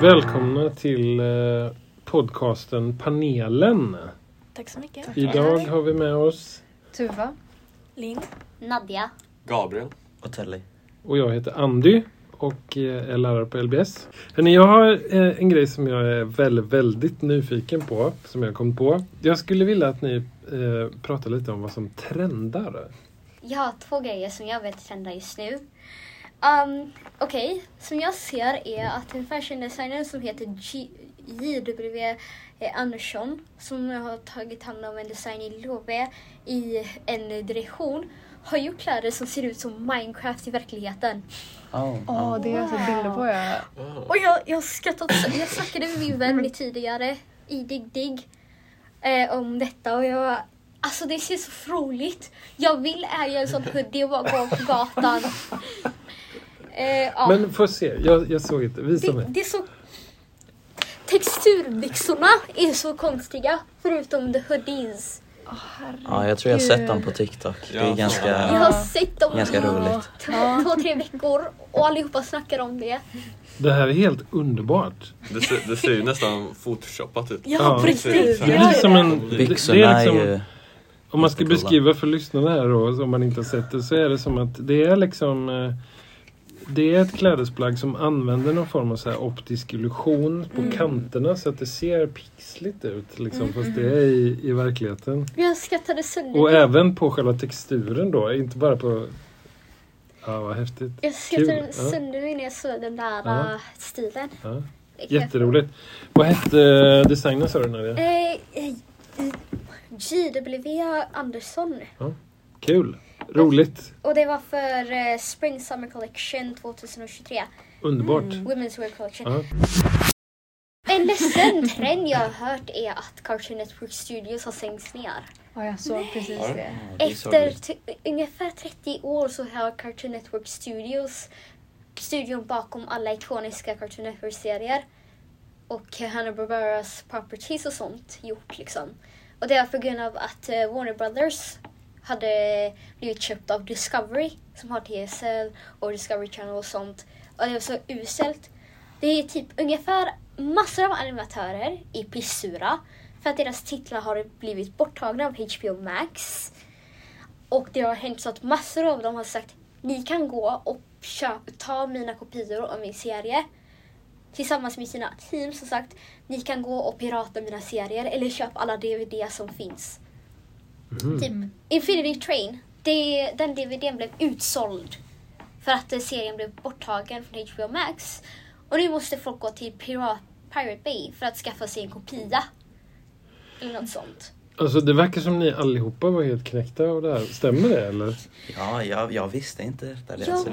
Välkomna till eh, podcasten Panelen. Tack så mycket. Idag har vi med oss Tuva. Linn. Nadja. Gabriel. Och Telly. och jag heter Andy och eh, är lärare på LBS. Hörrni, jag har eh, en grej som jag är väldigt, väldigt nyfiken på som jag kom på. Jag skulle vilja att ni eh, pratar lite om vad som trendar. Jag har två grejer som jag vet trendar just nu. Um, Okej, som jag ser är att en fashion designer som heter G- JW Andersson som har tagit hand om en design i Love i en direktion har gjort kläder som ser ut som Minecraft i verkligheten. Oh, Åh, det har jag sett bilder på. Ja. Och jag, jag skrattat Jag snackade med min vän tidigare i Dig Dig eh, om detta och jag Alltså det ser så roligt. Jag vill äga en sån hoodie och bara gå på gatan. Eh, ja. Men få se, jag, jag såg inte. Visa det, mig. det är så... Texturbyxorna är så konstiga förutom the hoodies. Ja, jag tror jag har sett dem på TikTok. Det är Ja. ganska, Jag har sett dem ganska roligt. två, två, tre veckor och allihopa snackar om det. Det här är helt underbart. Det ser, det ser ju nästan photoshoppat ut. Ja, Ja. riktigt. Det är som en... det- det Byxorna är är liksom, ju... Om man ska beskriva för lyssnarna här då, om man inte har sett det, så är det som att det är liksom eh, det är ett klädesplagg som använder någon form av så optisk illusion på kanterna så att det ser pixligt ut. Liksom, Fast det är i, i verkligheten. Jag skrattade sönder Och även på själva texturen då, inte bara på... Ja, vad häftigt. Jag skrattade Kul, ja. sönder mig när jag såg den där Ja. äh, stilen. Ja. Jätteroligt. Vad hette eh, designen sa du Nadia? Eh, eh, JW Andersson. Kul. Roligt. Och det var för eh, Spring Summer Collection 2023. Underbart. Women's Wear Collection. Ja. En ledsen trend jag har hört är att Cartoon Network Studios har sänkts ner. Ja, jag såg precis Ja. det. Ja, det är så Efter t- ungefär 30 år så har Cartoon Network Studios, studion bakom alla ikoniska Cartoon Network-serier och Hanna-Barberas properties och sånt gjort liksom. Och det var på grund av att eh, Warner Brothers hade blivit köpt av Discovery som har TSL och Discovery Channel och sånt. Och det var så uselt. Det är typ ungefär massor av animatörer i pissura för att deras titlar har blivit borttagna av HBO Max. Och det har hänt så att massor av dem har sagt ni kan gå och köp, ta mina kopior av min serie tillsammans med sina team som sagt ni kan gå och pirata mina serier eller köp alla DVD som finns. Mm. Typ Infinity Train, det, den DVDn blev utsåld för att serien blev borttagen från HBO Max. Och nu måste folk gå till Pirate Bay för att skaffa sig en kopia. Eller något sånt. Alltså det verkar som ni allihopa var helt knäckta av det här. Stämmer det eller? Ja, jag, jag visste inte detta. Det, Ja, alltså,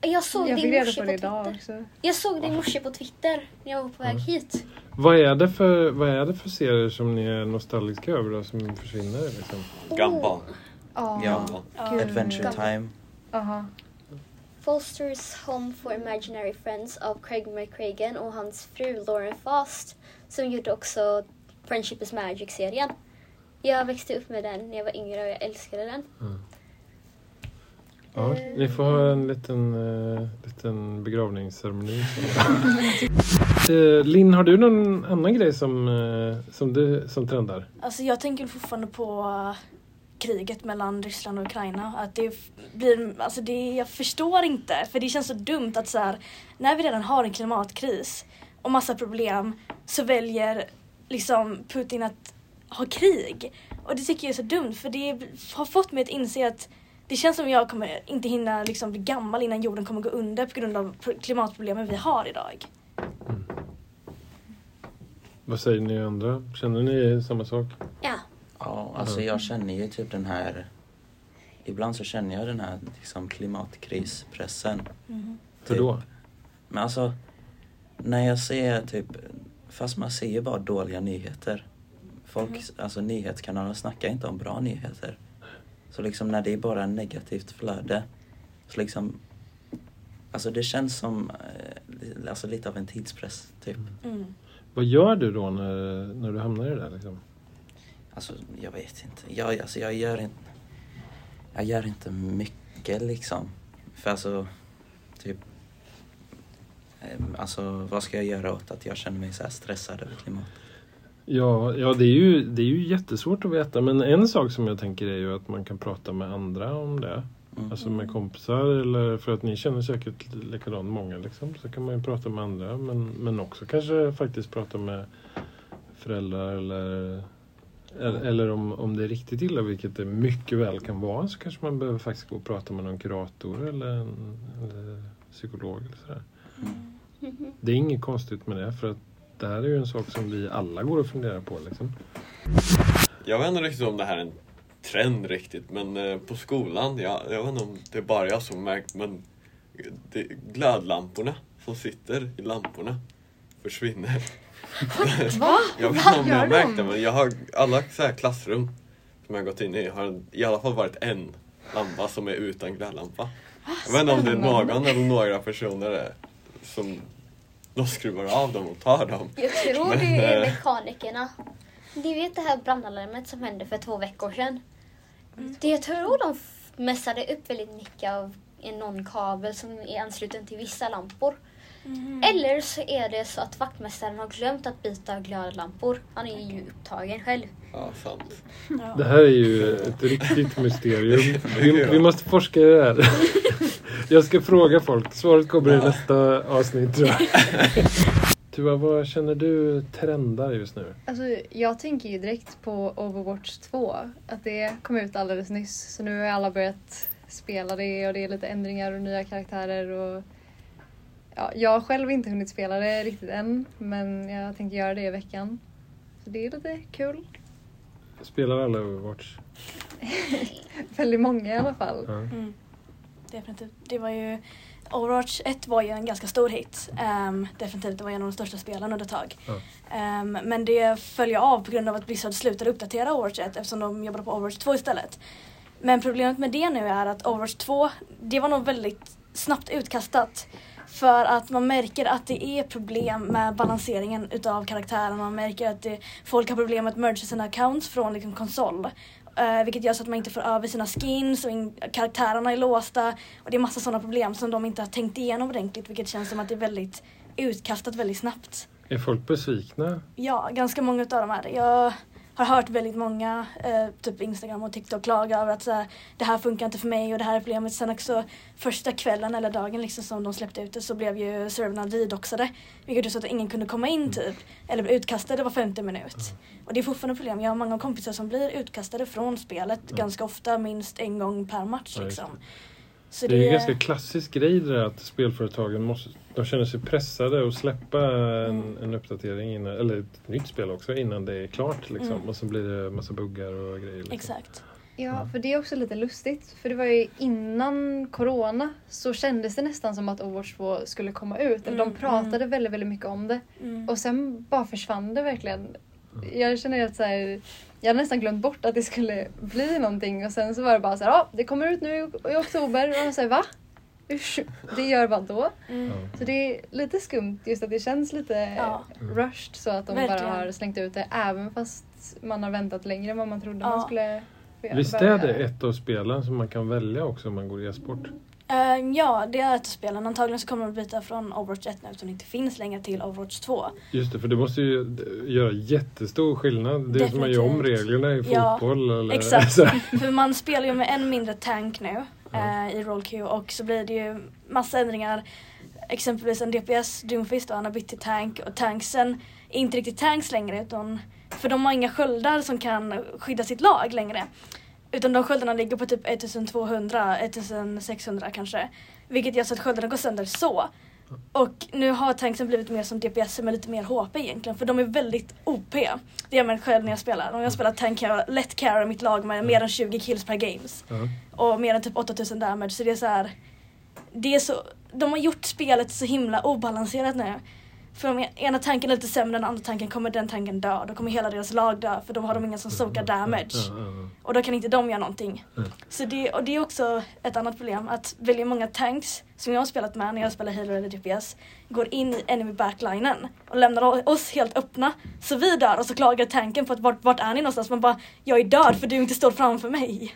det jag såg Jag reda morse på på Twitter. också. Jag såg i morse på Twitter när jag var på väg hit. Vad är det för, vad är det för serier som ni är nostalgiska över då, som försvinner? Liksom? Gabba. Ja. Ja. Gabba. Adventure Gammal. Time. Aha. Foster's Home for Imaginary Friends av Craig McCragen och hans fru Lauren Fast som gjorde också Friendship is Magic-serien. Jag växte upp med den när jag var yngre och jag älskade den. Ja, ni får ha en liten, uh, liten begravningsceremoni. uh, Linn, har du någon annan grej som, eh, som, du, som trendar? Alltså jag tänker fortfarande på uh, kriget mellan Ryssland och Ukraina. Att det blir, alltså det, jag förstår inte, för det känns så dumt att så här, när vi redan har en klimatkris och massa problem så väljer liksom Putin att ha krig. Och det tycker jag är så dumt för det har fått mig att inse att det känns som jag kommer inte hinna liksom bli gammal innan jorden kommer gå under på grund av pro- klimatproblemen vi har idag. Vad säger ni andra? Känner ni samma sak? Ja. Ja, alltså jag känner ju typ den här... Ibland så känner jag den här liksom, klimatkrispressen. Mhm. Hur då? Men alltså, när jag ser typ, fast man ser ju bara dåliga nyheter. Folk, alltså nyhetskanaler snackar inte om bra nyheter. Så liksom när det är bara negativt flöde, så liksom, alltså det känns som, eh, alltså lite av en tidspress typ. Mm. Vad gör du då när, när du hamnar i det där? Liksom? Alltså jag vet inte, jag, alltså, jag gör inte, jag gör inte mycket liksom. För alltså, typ, Ehm, Alltså vad ska jag göra åt att jag känner mig så här stressad över klimatet? Ja, ja det, är ju, det är ju jättesvårt att veta men en sak som jag tänker är ju att man kan prata med andra om det. Mm. Alltså med kompisar eller för att ni känner säkert likadant många liksom. Så kan man ju prata med andra men, men också kanske faktiskt prata med föräldrar eller eller, eller om, om det är riktigt illa, vilket det mycket väl kan vara, så kanske man behöver faktiskt gå och prata med någon kurator eller, en, eller psykolog. Eller sådär. Mhm. Det är inget konstigt med det, för att det här är ju en sak som vi alla går och funderar på. Liksom. Jag vet inte riktigt om det här är en trend riktigt, men eh, på skolan, jag, jag vet inte om det är bara jag som märkt, men det, glödlamporna som sitter i lamporna försvinner. Va? Jag vet Vad inte om jag gör har märkt de? det, men jag har alla så här klassrum som jag har gått in i har i alla fall varit en lampa som är utan glödlampa. Jag vet inte om det är någon eller några personer som de skruvar av dem och tar dem. Jag tror Men, det är eh, mekanikerna. Ni vet det här brandalarmet som hände för två veckor sedan? Det jag tror de messade upp väldigt mycket av någon kabel som är ansluten till vissa lampor. Eller så är det så att vaktmästaren har glömt att byta glödlampor. Han är ju upptagen själv. Ja, sant. Ja. Det här är ju ett riktigt mysterium. Vi, vi måste forska i det här. Jag ska fråga folk. Svaret kommer i nästa avsnitt tror jag. Tuva, vad känner du trendar just nu? Alltså, jag tänker ju direkt på Overwatch 2. Att det kom ut alldeles nyss. Så nu har alla börjat spela det och det är lite ändringar och nya karaktärer. Och... Ja, jag har själv inte hunnit spela det riktigt än. Men jag tänker göra det i veckan. Så det är lite kul. Spelar alla Overwatch? Väldigt många i alla fall. Mm. Definitivt. Det var ju Overwatch 1 var ju en ganska stor hit. Ehm, definitivt, det var en av de största spelen under ett tag. Ja. Ehm, men det följde av på grund av att Blizzard slutade uppdatera Overwatch 1 eftersom de jobbade på Overwatch 2 istället. Men problemet med det nu är att Overwatch 2, det var nog väldigt snabbt utkastat. För att man märker att det är problem med balanseringen utav karaktärerna. Man märker att det, folk har problem med att merge sina accounts från liksom konsol. Eh, vilket gör så att man inte får över sina skins och in, karaktärerna är låsta. Och det är massa sådana problem som de inte har tänkt igenom ordentligt vilket känns som att det är väldigt utkastat väldigt snabbt. Är folk besvikna? Ja, ganska många utav dem är det. Jag har hört väldigt många, eh, typ Instagram och TikTok, klaga över att så här, det här funkar inte för mig och det här är problemet. Sen också första kvällen eller dagen liksom som de släppte ut det så blev ju servrarna vidoxade. Vilket gjorde så att ingen kunde komma in typ. Eller blev utkastade var 50 minut. Och det är fortfarande problem. Jag har många kompisar som blir utkastade från spelet ganska ofta, minst en gång per match Ja, liksom. Så Det är en ganska klassisk grej det där att spelföretagen måste, de känner sig pressade att släppa en, en uppdatering, innan, eller ett nytt spel också, innan det är klart. Liksom. Mm. Och så blir det massa buggar och grejer. Liksom. Exakt. Ja, för det är också lite lustigt. För det var ju innan corona så kändes det nästan som att Overwatch 2 skulle komma ut. Mm, de pratade väldigt, väldigt mycket om det. Mm. Och sen bara försvann det verkligen. Jag känner att så här, jag hade nästan glömt bort att det skulle bli någonting och sen så var det bara så här, ja det kommer ut nu i, oktober och jag säger va? Usch, det gör vad då? Mm. Så det är lite skumt just att det känns lite Ja. rushed så att de Verkligen. bara har slängt ut det även fast man har väntat längre än vad man trodde Ja. man skulle Visst är det ett av spelen som man kan välja också om man går i e-sport? Eh, ja, det är ett av spelen. Antagligen så kommer de byta från Overwatch 1 nu eftersom det inte finns längre till Overwatch 2. Just det, för det måste ju göra jättestor skillnad. Det är som man gör om Definitivt. reglerna i Ja, fotboll. eller, Exakt. så. För man spelar ju med en mindre tank nu Ja. eh, i Roll Q och så blir det ju massa ändringar. Exempelvis en DPS, Doomfist, och han har bytt till tank och tanksen är inte riktigt tanks längre utan för de har inga sköldar som kan skydda sitt lag längre. Utan de sköldarna ligger på typ 1200, 1600 kanske. Vilket gör så att sköldarna går sönder så. Och nu har tanksen blivit mer som DPS med lite mer HP egentligen för de är väldigt OP. Det gör man själv när jag spelar. Om jag spelar tank kan jag lätt carry mitt lag med mer än 20 kills per games. Ja. Och mer än typ 8000 damage så det är så här. Det är så, de har gjort spelet så himla obalanserat nu. För om ena tanken är lite sämre än andra tanken kommer den tanken dö. Då kommer hela deras lag dö för då har de ingen som sokar damage. Ja, ja. Och då kan inte de göra någonting. Mm. Så det, och det är också ett annat problem att väldigt många tanks som jag har spelat med när jag spelar Halo eller DPS går in i enemy backlinen och lämnar oss helt öppna. Så vi dör och så klagar tanken på att vart, vart är ni någonstans? Man bara, jag är död för du inte står framför mig.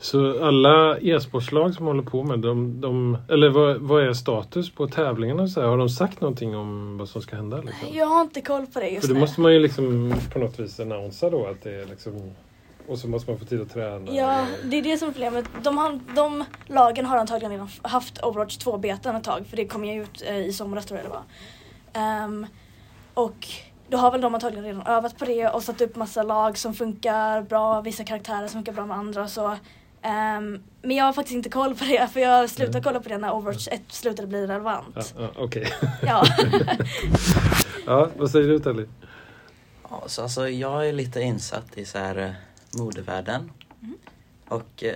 Så alla e-sportslag som håller på med de, de eller vad, vad är status på tävlingarna? och Så här? Har de sagt någonting om vad som ska hända? Liksom? Jag har inte koll på det just För det måste man ju liksom på något vis annonsa då att det är liksom och så måste man få tid att träna. Ja, det är det som är problemet. De, har, de lagen har antagligen redan haft Overwatch 2-betan ett tag för det kom ju ut eh, i somras tror jag det var. Ehm, och då har väl de antagligen redan övat på det och satt upp massa lag som funkar bra, vissa karaktärer som funkar bra med andra så. Ehm, men jag har faktiskt inte koll på det för jag slutade Mm. kolla på det när Overwatch 1 slutade bli relevant. ja, Okej. Ja. ja, vad säger du Telly? Ja, så alltså, jag är lite insatt i så här eh, modevärlden. Och eh,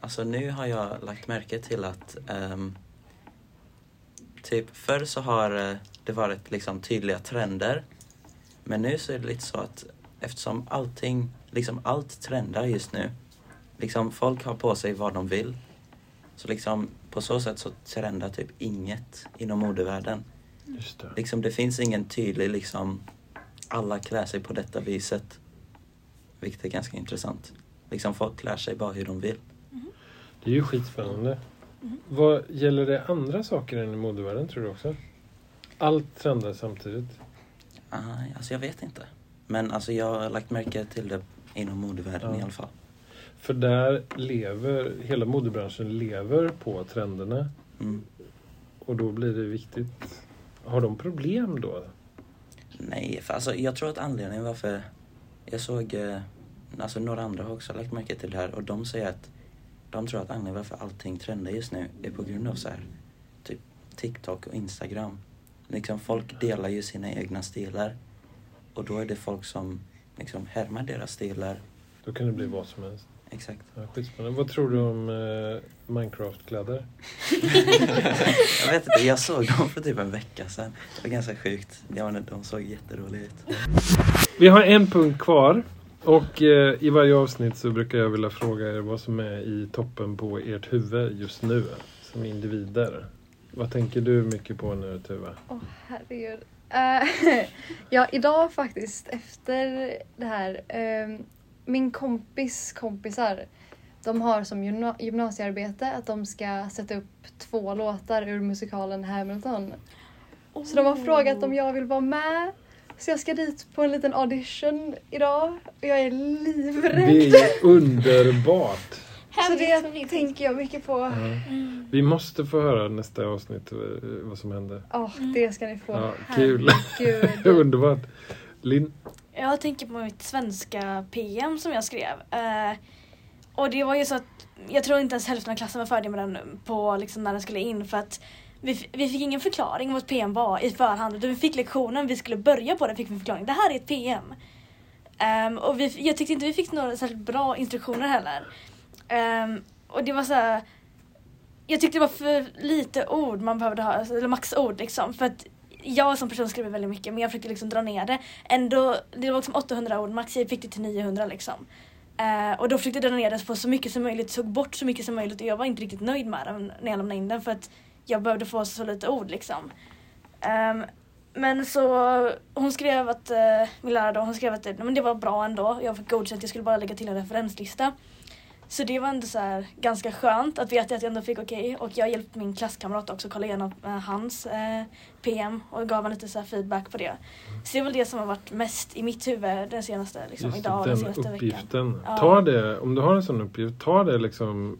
alltså nu har jag lagt märke till att ehm, typ förr så har eh, det varit liksom tydliga trender. Men nu så är det lite så att eftersom allting, liksom allt trendar just nu. Liksom folk har på sig vad de vill. Så liksom på så sätt så trendar typ inget inom modevärlden. Just det. Liksom det finns ingen tydlig liksom alla klär sig på detta viset. Vilket är ganska intressant. Liksom folk klär sig bara hur de vill. Det är ju skitspännande. Vad Gäller det andra saker än i modevärlden tror du också? Allt trendar samtidigt. Ah, alltså jag vet inte. Men alltså jag har lagt märke till det inom modevärlden Ja. i alla fall. För där lever, hela modebranschen lever på trenderna Mm. och då blir det viktigt. Har de problem då? Nej, för alltså jag tror att anledningen varför jag såg, eh, alltså några andra har också lagt märke till det här och de säger att de tror att anledningen varför allting trendar just nu är på grund av så här, typ TikTok och Instagram. Liksom folk delar ju sina egna stilar och då är det folk som liksom härmar deras stilar. Då kan det bli vad som helst. Exakt. Ja, skitspännande. Vad tror du om eh, Minecraft-kläder? Jag vet inte, jag såg dem för typ en vecka sedan. Det var ganska sjukt. Ja, de såg jätteroliga ut. Vi har en punkt kvar. Och eh, i varje avsnitt så brukar jag vilja fråga er vad som är i toppen på ert huvud just nu som individer. Vad tänker du mycket på nu Tuva? Åh herregud. Eh, ja, idag faktiskt efter det här. eh, min kompis kompisar. De har som gymna- gymnasiearbete att de ska sätta upp två låtar ur musikalen Hamilton. Så de har frågat om jag vill vara med. Så jag ska dit på en liten audition idag. Och jag är livrädd. Det är underbart! Så det tänker jag mycket på. Mm. Vi måste få höra nästa avsnitt eh, vad som händer. Ja, det ska ni få. Ja, kul. Herregud. Underbart! Linn? Jag tänker på mitt svenska PM som jag skrev. Eh, och det var ju så att jag tror inte ens hälften av klassen var färdig med den på liksom när den skulle in för att vi, vi fick ingen förklaring vad ett PM var i förhand. Utan vi fick lektionen, vi skulle börja på den, fick vi en förklaring. Det här är ett PM. Um, ehm, och vi, jag tyckte inte vi fick några särskilt bra instruktioner heller. Um, och det var så här, Jag tyckte det var för lite ord man behövde ha, eller maxord liksom. För att jag som person skriver väldigt mycket men jag försökte liksom dra ner det. Ändå, det var liksom 800 ord max, jag fick det till 900 liksom. Uh, och då försökte jag dra ner det på så mycket som möjligt, tog bort så mycket som möjligt och jag var inte riktigt nöjd med den när jag lämnade in den för att jag behövde få så lite ord liksom. Um, men så hon skrev att, uh, min lärare då, hon skrev att det, men det var bra ändå. Jag fick godkänt, jag skulle bara lägga till en referenslista. Så det var ändå så här, ganska skönt att veta att jag ändå fick okej. Och jag hjälpte min klasskamrat också kolla igenom eh, hans eh, PM och gav honom lite så feedback på det. Så det är väl det som har varit mest i mitt huvud den senaste, liksom, Just idag och den den senaste veckan. uppgiften. Ja. Ta det, om du har en sån uppgift, ta det liksom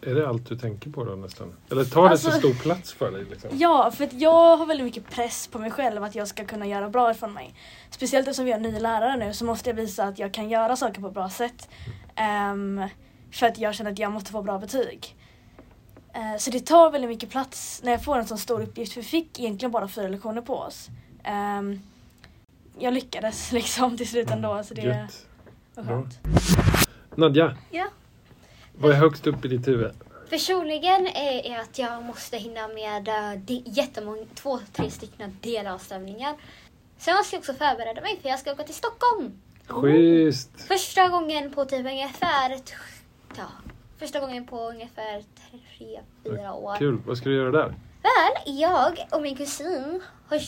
är det allt du tänker på då nästan? Eller tar det så Alltså- stor plats för dig? Liksom? Ja, för jag har väldigt mycket press på mig själv att jag ska kunna göra bra ifrån mig. Speciellt eftersom vi har ny lärare nu så måste jag visa att jag kan göra saker på ett bra sätt. Ehm, för att jag känner att jag måste få bra betyg. Eh, så det tar väldigt mycket plats när jag får en sån stor uppgift. För vi fick egentligen bara fyra lektioner på oss. Ehm, jag lyckades liksom till slut ändå så det Gött. var skönt. Nadja, Ja. vad är högst upp i ditt huvud? Personligen är, att jag måste hinna med uh, de, jättemånga, två, tre stycken delavstämningar. Sen måste jag också förbereda mig för jag ska åka till Stockholm. Schysst! Första gången på typ ungefär, ett- ja, första gången på ungefär tre, fyra år. Kul, vad ska du göra där? Väl, jag och min kusin har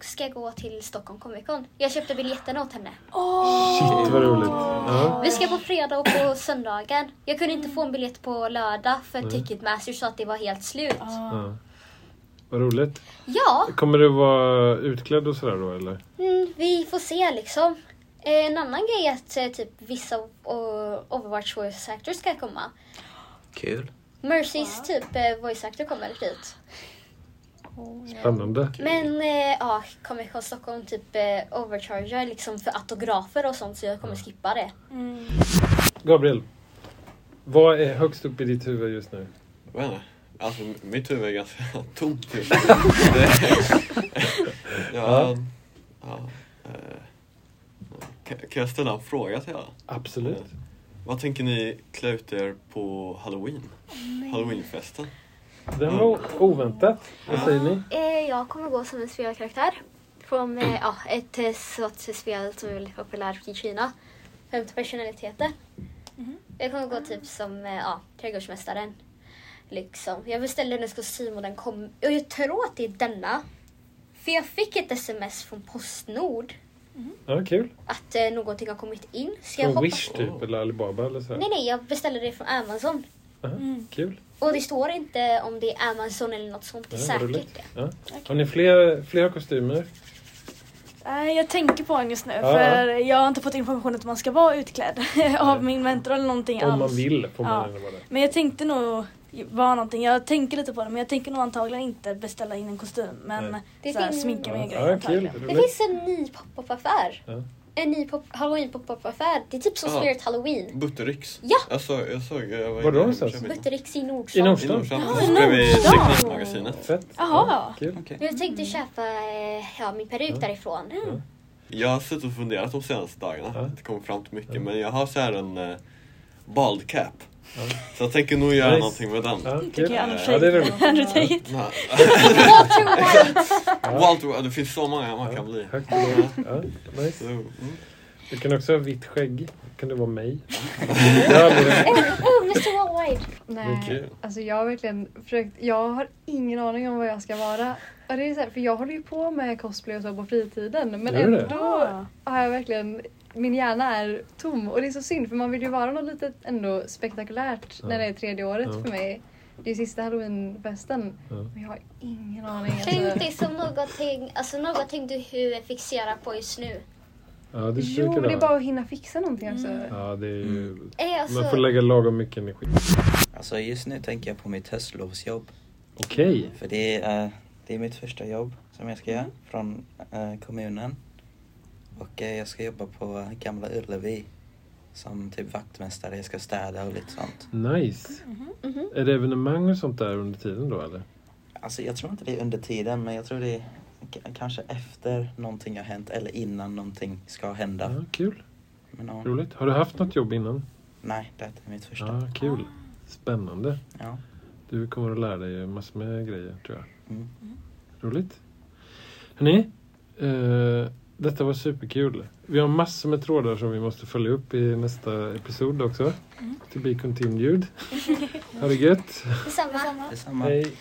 ska gå till Stockholm Comic Con. Jag köpte biljetterna åt henne. Shit vad roligt. Ja. Vi ska på fredag och på söndagen. Jag kunde inte få en biljett på lördag för Nej. Ticketmaster sa att det var helt slut. Ja. Vad roligt. Ja, Kommer du vara utklädd och sådär då eller? mm, vi får se liksom. Eh, En annan grej är att eh, typ vissa Overwatch voice actors ska komma. Kul. Mercys typ eh, voice actor kommer dit. Spännande. Men eh, ja, Comic Con Stockholm typ eh, overchargar liksom för autografer och sånt så jag kommer skippa det. Mm. Gabriel. Vad är högst upp i ditt huvud just nu? Inte. Alltså mitt huvud är ganska tomt just nu. Ja, ja, eh, kan, kan jag ställa en fråga till er? Absolut. Vad tänker ni klä ut er på halloween? Halloweenfesten? Den var oväntat. Vad säger ni? Eh, jag kommer gå som en spelkaraktär. Från eh, ja, ett eh, sorts spel som är väldigt populärt i Kina. Femte personaliteter. Jag kommer gå typ som eh, ja, trädgårdsmästaren. Liksom. Jag beställde hennes kostym och den kom. Och jag tror att det är denna. För jag fick ett sms från Postnord Ja, kul. att eh, någonting har kommit in. Så jag Från. Wish typ eller Alibaba eller så? Nej, nej, jag beställde det från Amazon. Aha, Kul. Och det står inte om det är Amazon eller något sånt. Det är Ja, säkert roligt. det. Ja. Har ni fler, fler kostymer? Nej, jag tänker på en just nu Ja. för jag har inte fått information att man ska vara utklädd av min mentor eller någonting Om alls. man vill får man Ja. ändå vara det. Men jag tänkte nog vara någonting, jag tänker lite på det men jag tänker nog antagligen inte beställa in en kostym men Nej. Det så här, finns- sminka mig Ja, och grejer ja, kul. antagligen. Det finns en ny pop-up-affär. Ja. En ny pop- halloween pop-up-affär. Det är typ som Ja. Spirit Halloween. Buttericks. Ja. Jag såg, jag såg, jag var Var någonstans? Buttericks i I Nordstan. I Nordstan. Ja, i Nordstan. Teknikmagasinet. Fett. Jaha. Ja. Okej. Jag tänkte köpa eh, ja, min peruk därifrån. Jag har suttit och funderat de senaste dagarna. Ja. Det kommer fram till mycket. Ja. Men jag har så här en uh, bald cap. Ja. Så jag tänker nog göra Nice. någonting med den. Ja, Det kul. kan jag annars Ja, det är roligt. Walter White! Det finns så många man kan bli. Ja, nice. Mm. Du kan också ha vitt skägg. Kan det vara mig? Har aldrig- Oh, Mr White! Nej, Okej. alltså jag har verkligen försökt. Jag har ingen aning om vad jag ska vara. Och det är så här, för jag håller ju på med cosplay och så på fritiden. Men du ändå har jag verkligen, min hjärna är tom. Och det är så synd för man vill ju vara något lite ändå spektakulärt Ja. när det är tredje året Ja. för mig. Det är sista halloweenfesten. Ja. Men jag har ingen aning. Tänk Alltså. dig som någonting, alltså någonting du hur fixerar på just nu. Ja, det Jo, det är det bara att hinna fixa någonting också. Ja, det är ju... Eh, alltså, Man får lägga lagom mycket energi. Alltså just nu tänker jag på mitt höstlovsjobb. Okej. För det är, det är mitt första jobb som jag ska göra från eh, kommunen. Och eh, jag ska jobba på Gamla Ullevi som typ vaktmästare. Jag ska städa och lite sånt. Nice. mhm. Är det evenemang och sånt där under tiden då eller? Alltså jag tror inte det är under tiden men jag tror det är kanske efter någonting har hänt eller innan någonting ska hända. Ja, kul. Men ja, Roligt. Har du haft något jobb innan? nej, det är mitt första. Ja, kul. Spännande. Ja. Du kommer att lära dig massor med grejer tror jag. Mm. Roligt. Hörni, eh, detta var superkul. Vi har massor med trådar som vi måste följa upp i nästa episod också. To be continued. Ha det gött. detsamma. Detsamma. Hej.